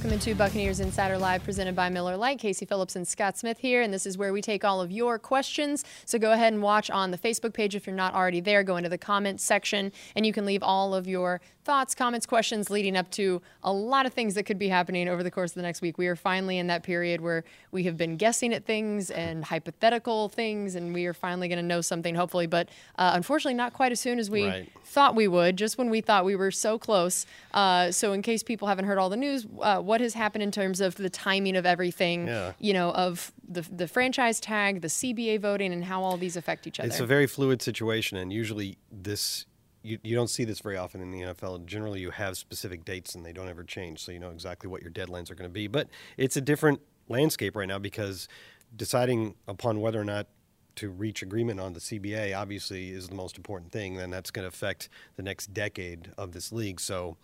Welcome into Buccaneers Insider Live, presented by Miller Lite. Casey Phillips and Scott Smith here, and this is where we take all of your questions. So go ahead and watch on the Facebook page if you're not already there. Go into the comments section, and you can leave all of your thoughts, comments, questions leading up to a lot of things that could be happening over the course of the next week. We are finally in that period where we have been guessing at things and hypothetical things, and we are finally going to know something, hopefully. But uh, unfortunately, not quite as soon as we Right. thought we would, just when we thought we were so close. Uh, so, in case people haven't heard all the news, uh, what has happened in terms of the timing of everything, Yeah. you know, of the, the franchise tag, the CBA voting, and how all these affect each other? It's a very fluid situation, and usually this you, you don't see this very often in the NFL. Generally, you have specific dates, and they don't ever change, so you know exactly what your deadlines are going to be. But it's a different landscape right now because deciding upon whether or not to reach agreement on the CBA obviously is the most important thing. Then that's going to affect the next decade of this league. So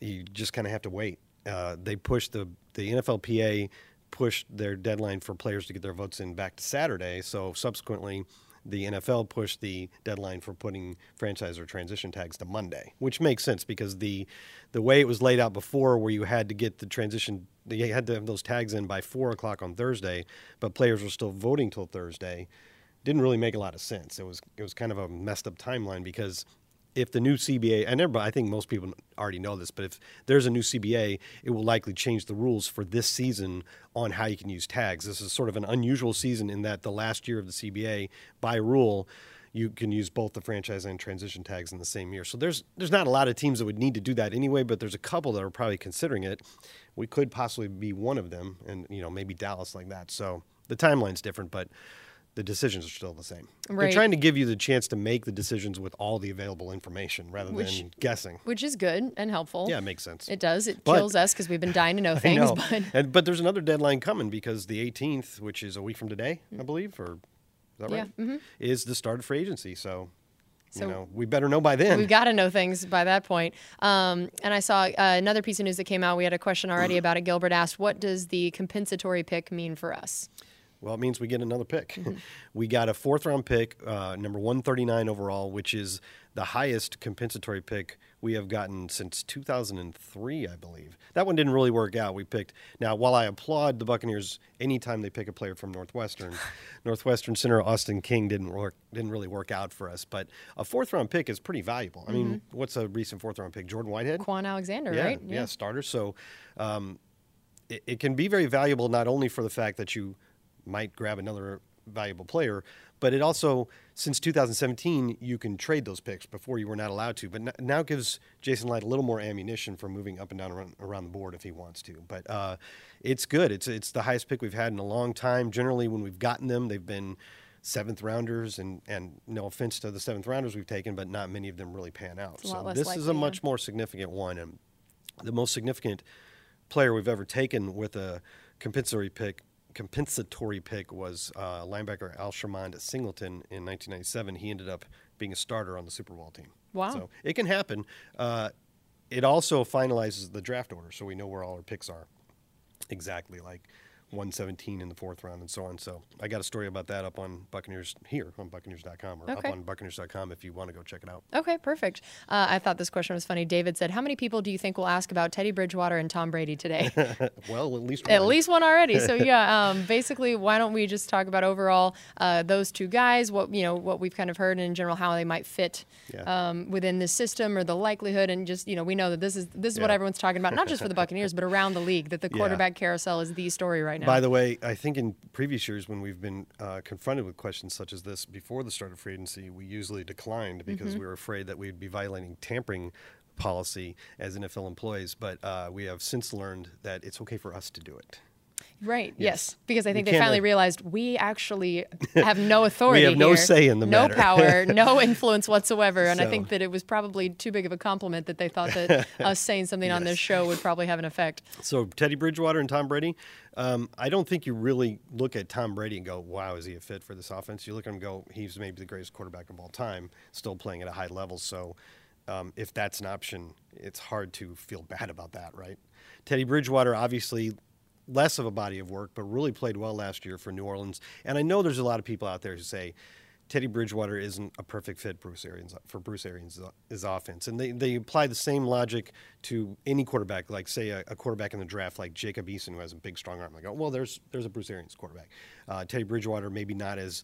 you just kind of have to wait. Uh, they pushed the the NFLPA pushed their deadline for players to get their votes in back to Saturday. So subsequently, the NFL pushed the deadline for putting franchise or transition tags to Monday, which makes sense because the the way it was laid out before, where you had to get the transition, you had to have those tags in by four o'clock on Thursday, but players were still voting till Thursday, didn't really make a lot of sense. It was it was kind of a messed up timeline because if the new CBA, and everybody, I think most people already know this, but if there's a new CBA, it will likely change the rules for this season on how you can use tags. This is sort of an unusual season in that the last year of the CBA, by rule, you can use both the franchise and transition tags in the same year. So there's there's not a lot of teams that would need to do that anyway, but there's a couple that are probably considering it. We could possibly be one of them, and you know maybe Dallas like that. So the timeline's different, but the decisions are still the same. They're trying to give you the chance to make the decisions with all the available information rather Which- than guessing. Which is good and helpful. Yeah, it makes sense. It does. It But- kills us because we've been dying to know things. know. But And, but there's another deadline coming because the 18th, which is a week from today, I believe, or is that Yeah, right? mhm. Is the start of free agency. So, So you know, we better know by then. We've got to know things by that point. Um, and I saw uh, another piece of news that came out. We had a question already about it. Gilbert asked, "What does the compensatory pick mean for us?" Well, it means we get another pick. Mm-hmm. we got a fourth round pick, uh, number 139 overall, which is the highest compensatory pick we have gotten since 2003, I believe. That one didn't really work out. We picked. Now, while I applaud the Buccaneers anytime they pick a player from Northwestern, Northwestern center Austin King didn't work didn't really work out for us. But a fourth round pick is pretty valuable. I mean, what's a recent fourth round pick? Jordan Whitehead? Kwon Alexander, yeah, right? Yeah, starter. So um, it, it can be very valuable not only for the fact that you might grab another valuable player, but it also, since 2017, you can trade those picks before you were not allowed to. But n- now gives Jason Licht a little more ammunition for moving up and down around, around the board if he wants to. But uh, it's good. It's it's the highest pick we've had in a long time. Generally, when we've gotten them, they've been seventh rounders, and and no offense to the seventh rounders we've taken, but not many of them really pan out. so this is likely, a yeah. much more significant one, and the most significant player we've ever taken with a compensatory pick compensatory pick was uh, linebacker Alshermond at Singleton in 1997. He ended up being a starter on the Super Bowl team. Wow. So it can happen. Uh, it also finalizes the draft order, so we know where all our picks are exactly, like 117 in the fourth round and so on. So I got a story about that up on Buccaneers here on Buccaneers.com or Okay. up on Buccaneers.com if you want to go check it out. Okay, perfect. Uh, I thought this question was funny. David said, "How many people do you think will ask about Teddy Bridgewater and Tom Brady today?" well, at least one. At least one already. So yeah, um, basically, why don't we just talk about overall uh, those two guys? What you know, what we've kind of heard and in general, how they might fit Yeah. um, within this system or the likelihood, and just you know, we know that this is this is what everyone's talking about, not just for the Buccaneers, but around the league. That the Yeah. quarterback carousel is the story right now. By the way, I think in previous years when we've been uh, confronted with questions such as this before the start of free agency, we usually declined because Mm-hmm. we were afraid that we'd be violating tampering policy as NFL employees. But uh, we have since learned that it's okay for us to do it. Right. Yes. Yes. Because I think they finally uh, realized we actually have no authority. we have no here, say in the no matter. No power, no influence whatsoever. And I think that it was probably too big of a compliment that they thought that us saying something on this show would probably have an effect. So Teddy Bridgewater and Tom Brady, um, I don't think you really look at Tom Brady and go, "Wow, is he a fit for this offense?" You look at him and go, "He's maybe the greatest quarterback of all time, still playing at a high level." So, um, if that's an option, it's hard to feel bad about that, right? Teddy Bridgewater, obviously, less of a body of work, but really played well last year for New Orleans. And I know there's a lot of people out there who say. Teddy Bridgewater isn't a perfect fit Bruce Arians for Bruce Arians' offense, and they, they apply the same logic to any quarterback, like say a, a, quarterback in the draft like Jacob Eason who has a big strong arm. Like, oh well, there's there's a Bruce Arians quarterback. Uh, Teddy Bridgewater maybe not as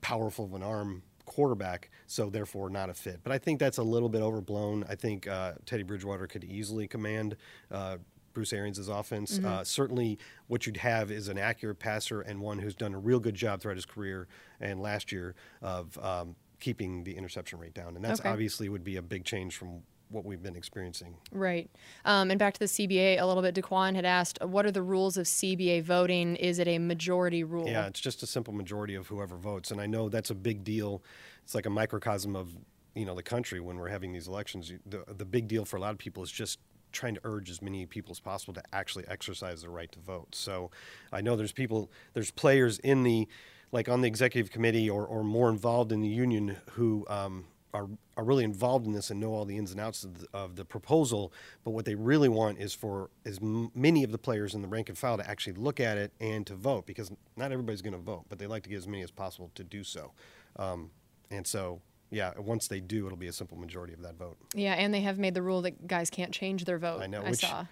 powerful of an arm quarterback, so therefore not a fit. But I think that's a little bit overblown. I think uh, Teddy Bridgewater could easily command uh, Bruce Arians' offense. Mm-hmm. Uh, certainly, what you'd have is an accurate passer and one who's done a real good job throughout his career and last year of um, keeping the interception rate down. And that's okay. obviously would be a big change from what we've been experiencing. Right. Um, and back to the CBA a little bit, Daquan had asked, what are the rules of CBA voting? Is it a majority rule? Yeah, it's just a simple majority of whoever votes. And I know that's a big deal. It's like a microcosm of you know the country when we're having these elections. The, the big deal for a lot of people is just trying to urge as many people as possible to actually exercise their right to vote. So I know there's people, there's players in the, like on the executive committee or, or more involved in the union who um, are, are really involved in this and know all the ins and outs of the, of the proposal. But what they really want is for as many of the players in the rank and file to actually look at it and to vote because not everybody's going to vote, but they like to get as many as possible to do so. Um, and so yeah, once they do, it'll be a simple majority of that vote. Yeah, and they have made the rule that guys can't change their vote. I know. I which, saw.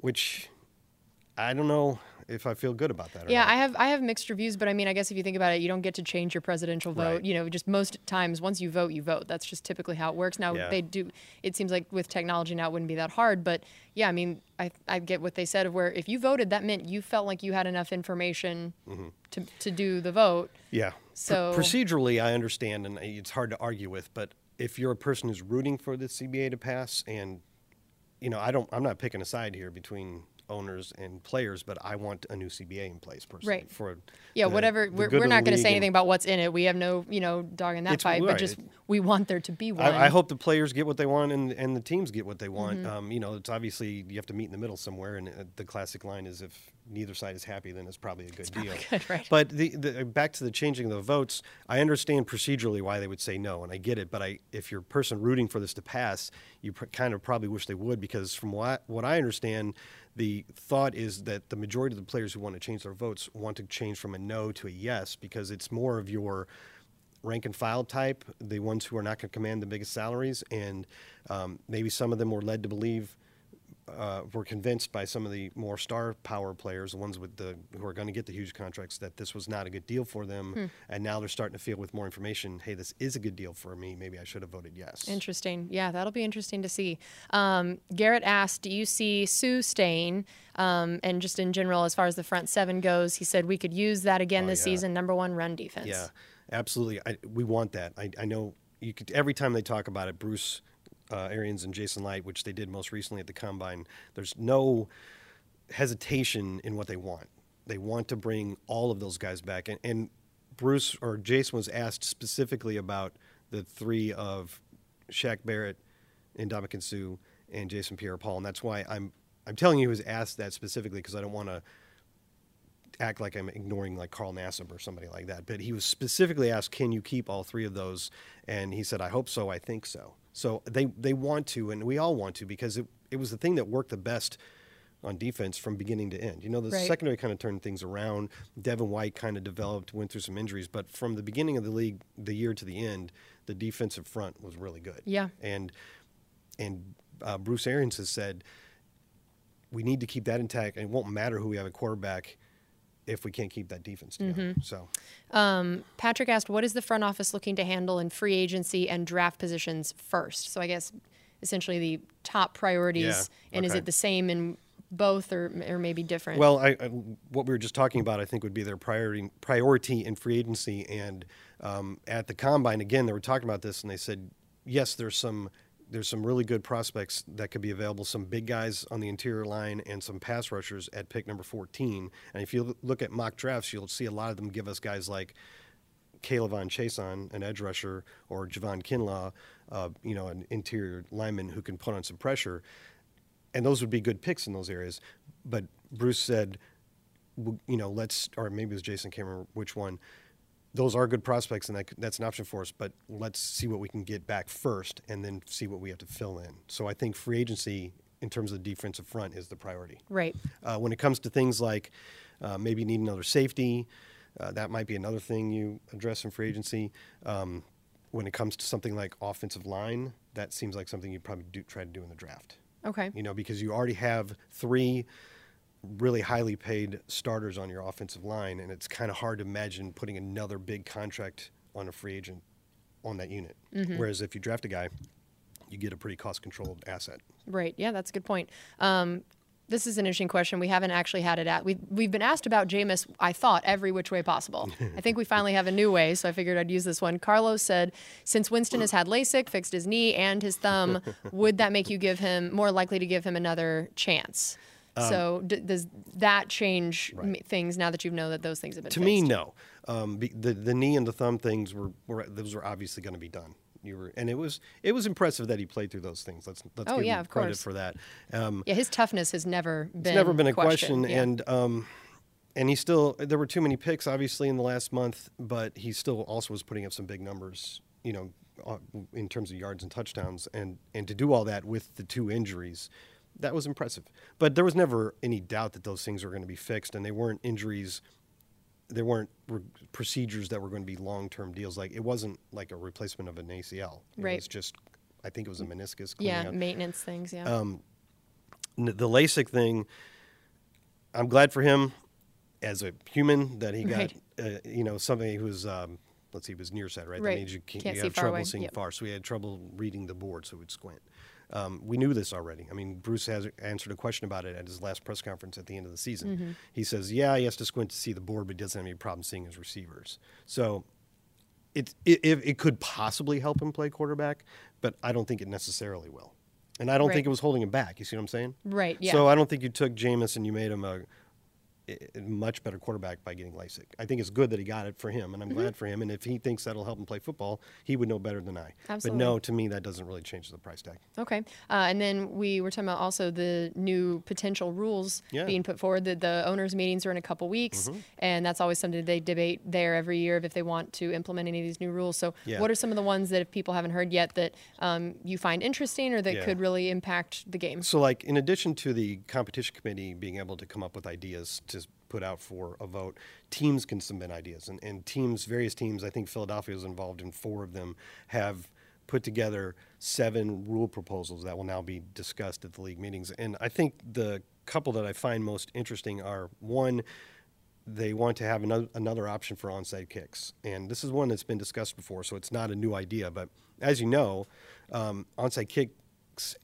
Which I don't know if I feel good about that. yeah, not. I have I have mixed reviews, but I mean, I guess if you think about it, you don't get to change your presidential vote. Right. You know, just most times once you vote, you vote. That's just typically how it works. Now yeah. they do. It seems like with technology now, it wouldn't be that hard. But yeah, I mean, I I get what they said of where if you voted, that meant you felt like you had enough information mm-hmm. to to do the vote. Yeah. So procedurally, I understand, and it's hard to argue with. But if you're a person who's rooting for the CBA to pass, and you know, I don't, I'm not picking a side here between owners and players, but I want a new CBA in place personally. Right. For yeah, the, whatever. The we're, we're not going to say anything about what's in it. We have no, you know, dog in that fight. Right. But just we want there to be one. I, I, hope the players get what they want and and the teams get what they want. Mm-hmm. Um, you know, it's obviously you have to meet in the middle somewhere, and uh, the classic line is if neither side is happy, then it's probably a good deal. Good, right. But the, the back to the changing of the votes, I understand procedurally why they would say no, and I get it. But I, if you're a person rooting for this to pass, you pr- kind of probably wish they would because from what what I understand the thought is that the majority of the players who want to change their votes want to change from a no to a yes because it's more of your rank and file type, the ones who are not going to command the biggest salaries, and um, maybe some of them were led to believe uh, were convinced by some of the more star power players, the ones with the who are going to get the huge contracts, that this was not a good deal for them, hmm. and now they're starting to feel with more information, hey, this is a good deal for me. Maybe I should have voted yes. Interesting. Yeah, that'll be interesting to see. Um, Garrett asked, "Do you see Suh staying?" Um, and just in general, as far as the front seven goes, he said we could use that again oh, this yeah. season. Number one run defense. Yeah, absolutely. I, we want that. I, I know you could every time they talk about it, Bruce uh, Arians and Jason Licht, which they did most recently at the combine, there's no hesitation in what they want. They want to bring all of those guys back. And, and Bruce or Jason was asked specifically about the three of Shaq Barrett, Ndamukong Suh, and Jason Pierre-Paul, and that's why I'm I'm telling you he was asked that specifically because I don't want to act like I'm ignoring like Carl Nassib or somebody like that. But he was specifically asked, "Can you keep all three of those?" And he said, "I hope so. I think so." So they they want to, and we all want to because it it was the thing that worked the best on defense from beginning to end. You know, the right. secondary kind of turned things around. Devin White kind of developed, went through some injuries, but from the beginning of the league, the year to the end, the defensive front was really good. Yeah, and and uh, Bruce Arians has said we need to keep that intact, and it won't matter who we have a quarterback if we can't keep that defense together. Mm-hmm. So, um, Patrick asked, "What is the front office looking to handle in free agency and draft positions first? So, I guess essentially the top priorities, yeah, and okay. is it the same in both or or maybe different? Well, I, I, what we were just talking about, I think, would be their priority priority in free agency and um, at the combine. Again, they were talking about this, and they said, yes, there's some there's some really good prospects that could be available. Some big guys on the interior line and some pass rushers at pick number 14. And if you look at mock drafts, you'll see a lot of them give us guys like K'Lavon Chaisson, an edge rusher, or Javon Kinlaw, uh, you know, an interior lineman who can put on some pressure. And those would be good picks in those areas. But Bruce said, you know, let's, or maybe it was Jason, remember which one those are good prospects, and that, that's an option for us. But let's see what we can get back first, and then see what we have to fill in. So I think free agency, in terms of the defensive front, is the priority. Right. Uh, when it comes to things like uh, maybe need another safety, Uh, that might be another thing you address in free agency. Um, when it comes to something like offensive line, that seems like something you probably do try to do in the draft. Okay. You know, because you already have three really highly paid starters on your offensive line, and it's kind of hard to imagine putting another big contract on a free agent on that unit. Whereas if you draft a guy, you get a pretty cost controlled asset. Right. Yeah, that's a good point. Um, this is an interesting question. We haven't actually had it at. We've, we've been asked about Jameis, I thought, every which way possible. I think we finally have a new way, so I figured I'd use this one. Carlos said, since Winston has had LASIK, fixed his knee and his thumb, would that make you give him more likely to give him another chance? So d- does that change Um, Right. things now that you know that those things have been To fixed? me, no. Um, the the knee and the thumb things were, were those were obviously going to be done. You were, and it was it was impressive that he played through those things. Let's let's Oh, give yeah, him credit course. for that. Um, Yeah, his toughness has never been it's never been a questioned. question, Yeah. and um, and he still there were too many picks obviously in the last month, but he still also was putting up some big numbers. You know, uh, in terms of yards and touchdowns, and and to do all that with the two injuries. That was impressive, but there was never any doubt that those things were going to be fixed, and they weren't injuries there weren't re- procedures that were going to be long-term deals. Like it wasn't like a replacement of an ACL. It Right. was just, I think it was a meniscus. yeah, out. maintenance things. Yeah. Um, the LASIK thing. I'm glad for him as a human that he got, Right. uh, you know, somebody who was, um, let's see, he was nearsighted, right? Right. That means you, can't, Can't you see have far trouble away. seeing Yep. far. So he had trouble reading the board, so he'd squint. Um, we knew this already. I mean, Bruce has answered a question about it at his last press conference at the end of the season. Mm-hmm. He says, "Yeah, he has to squint to see the board, but he doesn't have any problem seeing his receivers." So it, it it could possibly help him play quarterback, but I don't think it necessarily will. And I don't Right. think it was holding him back. You see what I'm saying? Right, yeah. So I don't think you took Jameis and you made him a, a much better quarterback by getting LASIK. I think it's good that he got it for him, and I'm Mm-hmm. glad for him. And if he thinks that'll help him play football, he would know better than I. Absolutely. But no, to me, that doesn't really change the price tag. Okay. Uh, and then we were talking about also the new potential rules Yeah. Mm-hmm. being put forward. That the owners' meetings are in a couple weeks, and that's always something they debate there every year of if they want to implement any of these new rules. So, Yeah. what are some of the ones that if people haven't heard yet that um, you find interesting or that Yeah. could really impact the game? So, like, in addition to the competition committee being able to come up with ideas to put out for a vote, teams can submit ideas. And, and teams, various teams, I think Philadelphia is involved in four of them, have put together seven rule proposals that will now be discussed at the league meetings. And I think the couple that I find most interesting are one, they want to have another, another option for onside kicks. And this is one that's been discussed before, so it's not a new idea. But as you know, um, onside kicks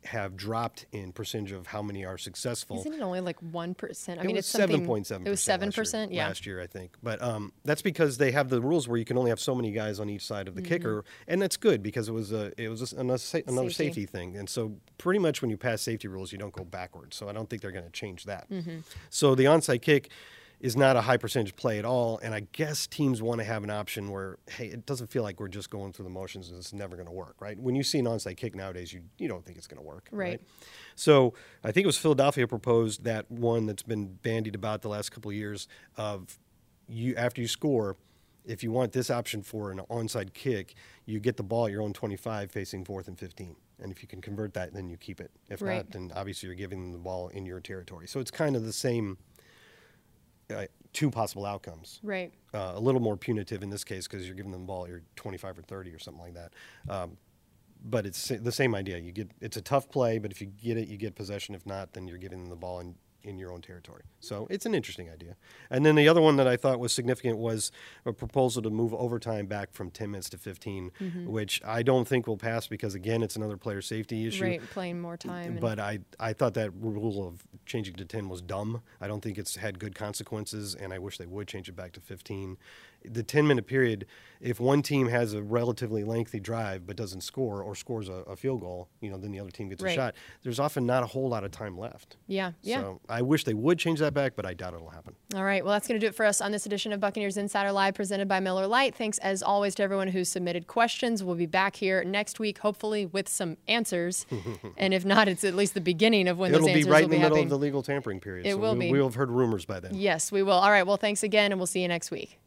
have dropped in percentage of how many are successful. Isn't it only like 1%? I it mean, was it's seven point seven. It was 7%? Yeah. last year, I think. But um, that's because they have the rules where you can only have so many guys on each side of the kicker, and that's good because it was a it was another another Mm-hmm. Safety. safety thing. And so, pretty much when you pass safety rules, you don't go backwards. So I don't think they're going to change that. Mm-hmm. So the onside kick is not a high percentage play at all. And I guess teams want to have an option where, hey, it doesn't feel like we're just going through the motions and it's never going to work, right? When you see an onside kick nowadays, you, you don't think it's going to work, Right. right? So I think it was Philadelphia proposed that one that's been bandied about the last couple of years of you after you score, if you want this option for an onside kick, you get the ball at your own 25 facing fourth and 15. And if you can convert that, then you keep it. If Right. not, then obviously you're giving them the ball in your territory. So it's kind of the same uh, two possible outcomes. Right. Uh, a little more punitive in this case because you're giving them the ball at your 25 or 30 or something like that. Um, but it's the same idea. You get it's a tough play, but if you get it, you get possession. If not, then you're giving them the ball in in your own territory. So it's an interesting idea. And then the other one that I thought was significant was a proposal to move overtime back from 10 minutes to 15, mm-hmm. which I don't think will pass because again, it's another player safety issue. Right. Playing more time. But I, I thought that rule of changing to 10 was dumb. I don't think it's had good consequences, and I wish they would change it back to 15. The 10 minute period, if one team has a relatively lengthy drive but doesn't score or scores a, a field goal, you know, then the other team gets Right. a shot. There's often not a whole lot of time left. yeah. Yeah. So I wish they would change that back, but I doubt it'll happen. All right. Well, that's going to do it for us on this edition of Buccaneers Insider Live presented by Miller Lite. Thanks, as always, to everyone who submitted questions. We'll be back here next week, hopefully with some answers. and if not, it's at least the beginning of when It'll those be answers right will in the middle happening. of the legal tampering period. It so will we, be. We'll have heard rumors by then. yes, we will. All right. Well, thanks again, and we'll see you next week.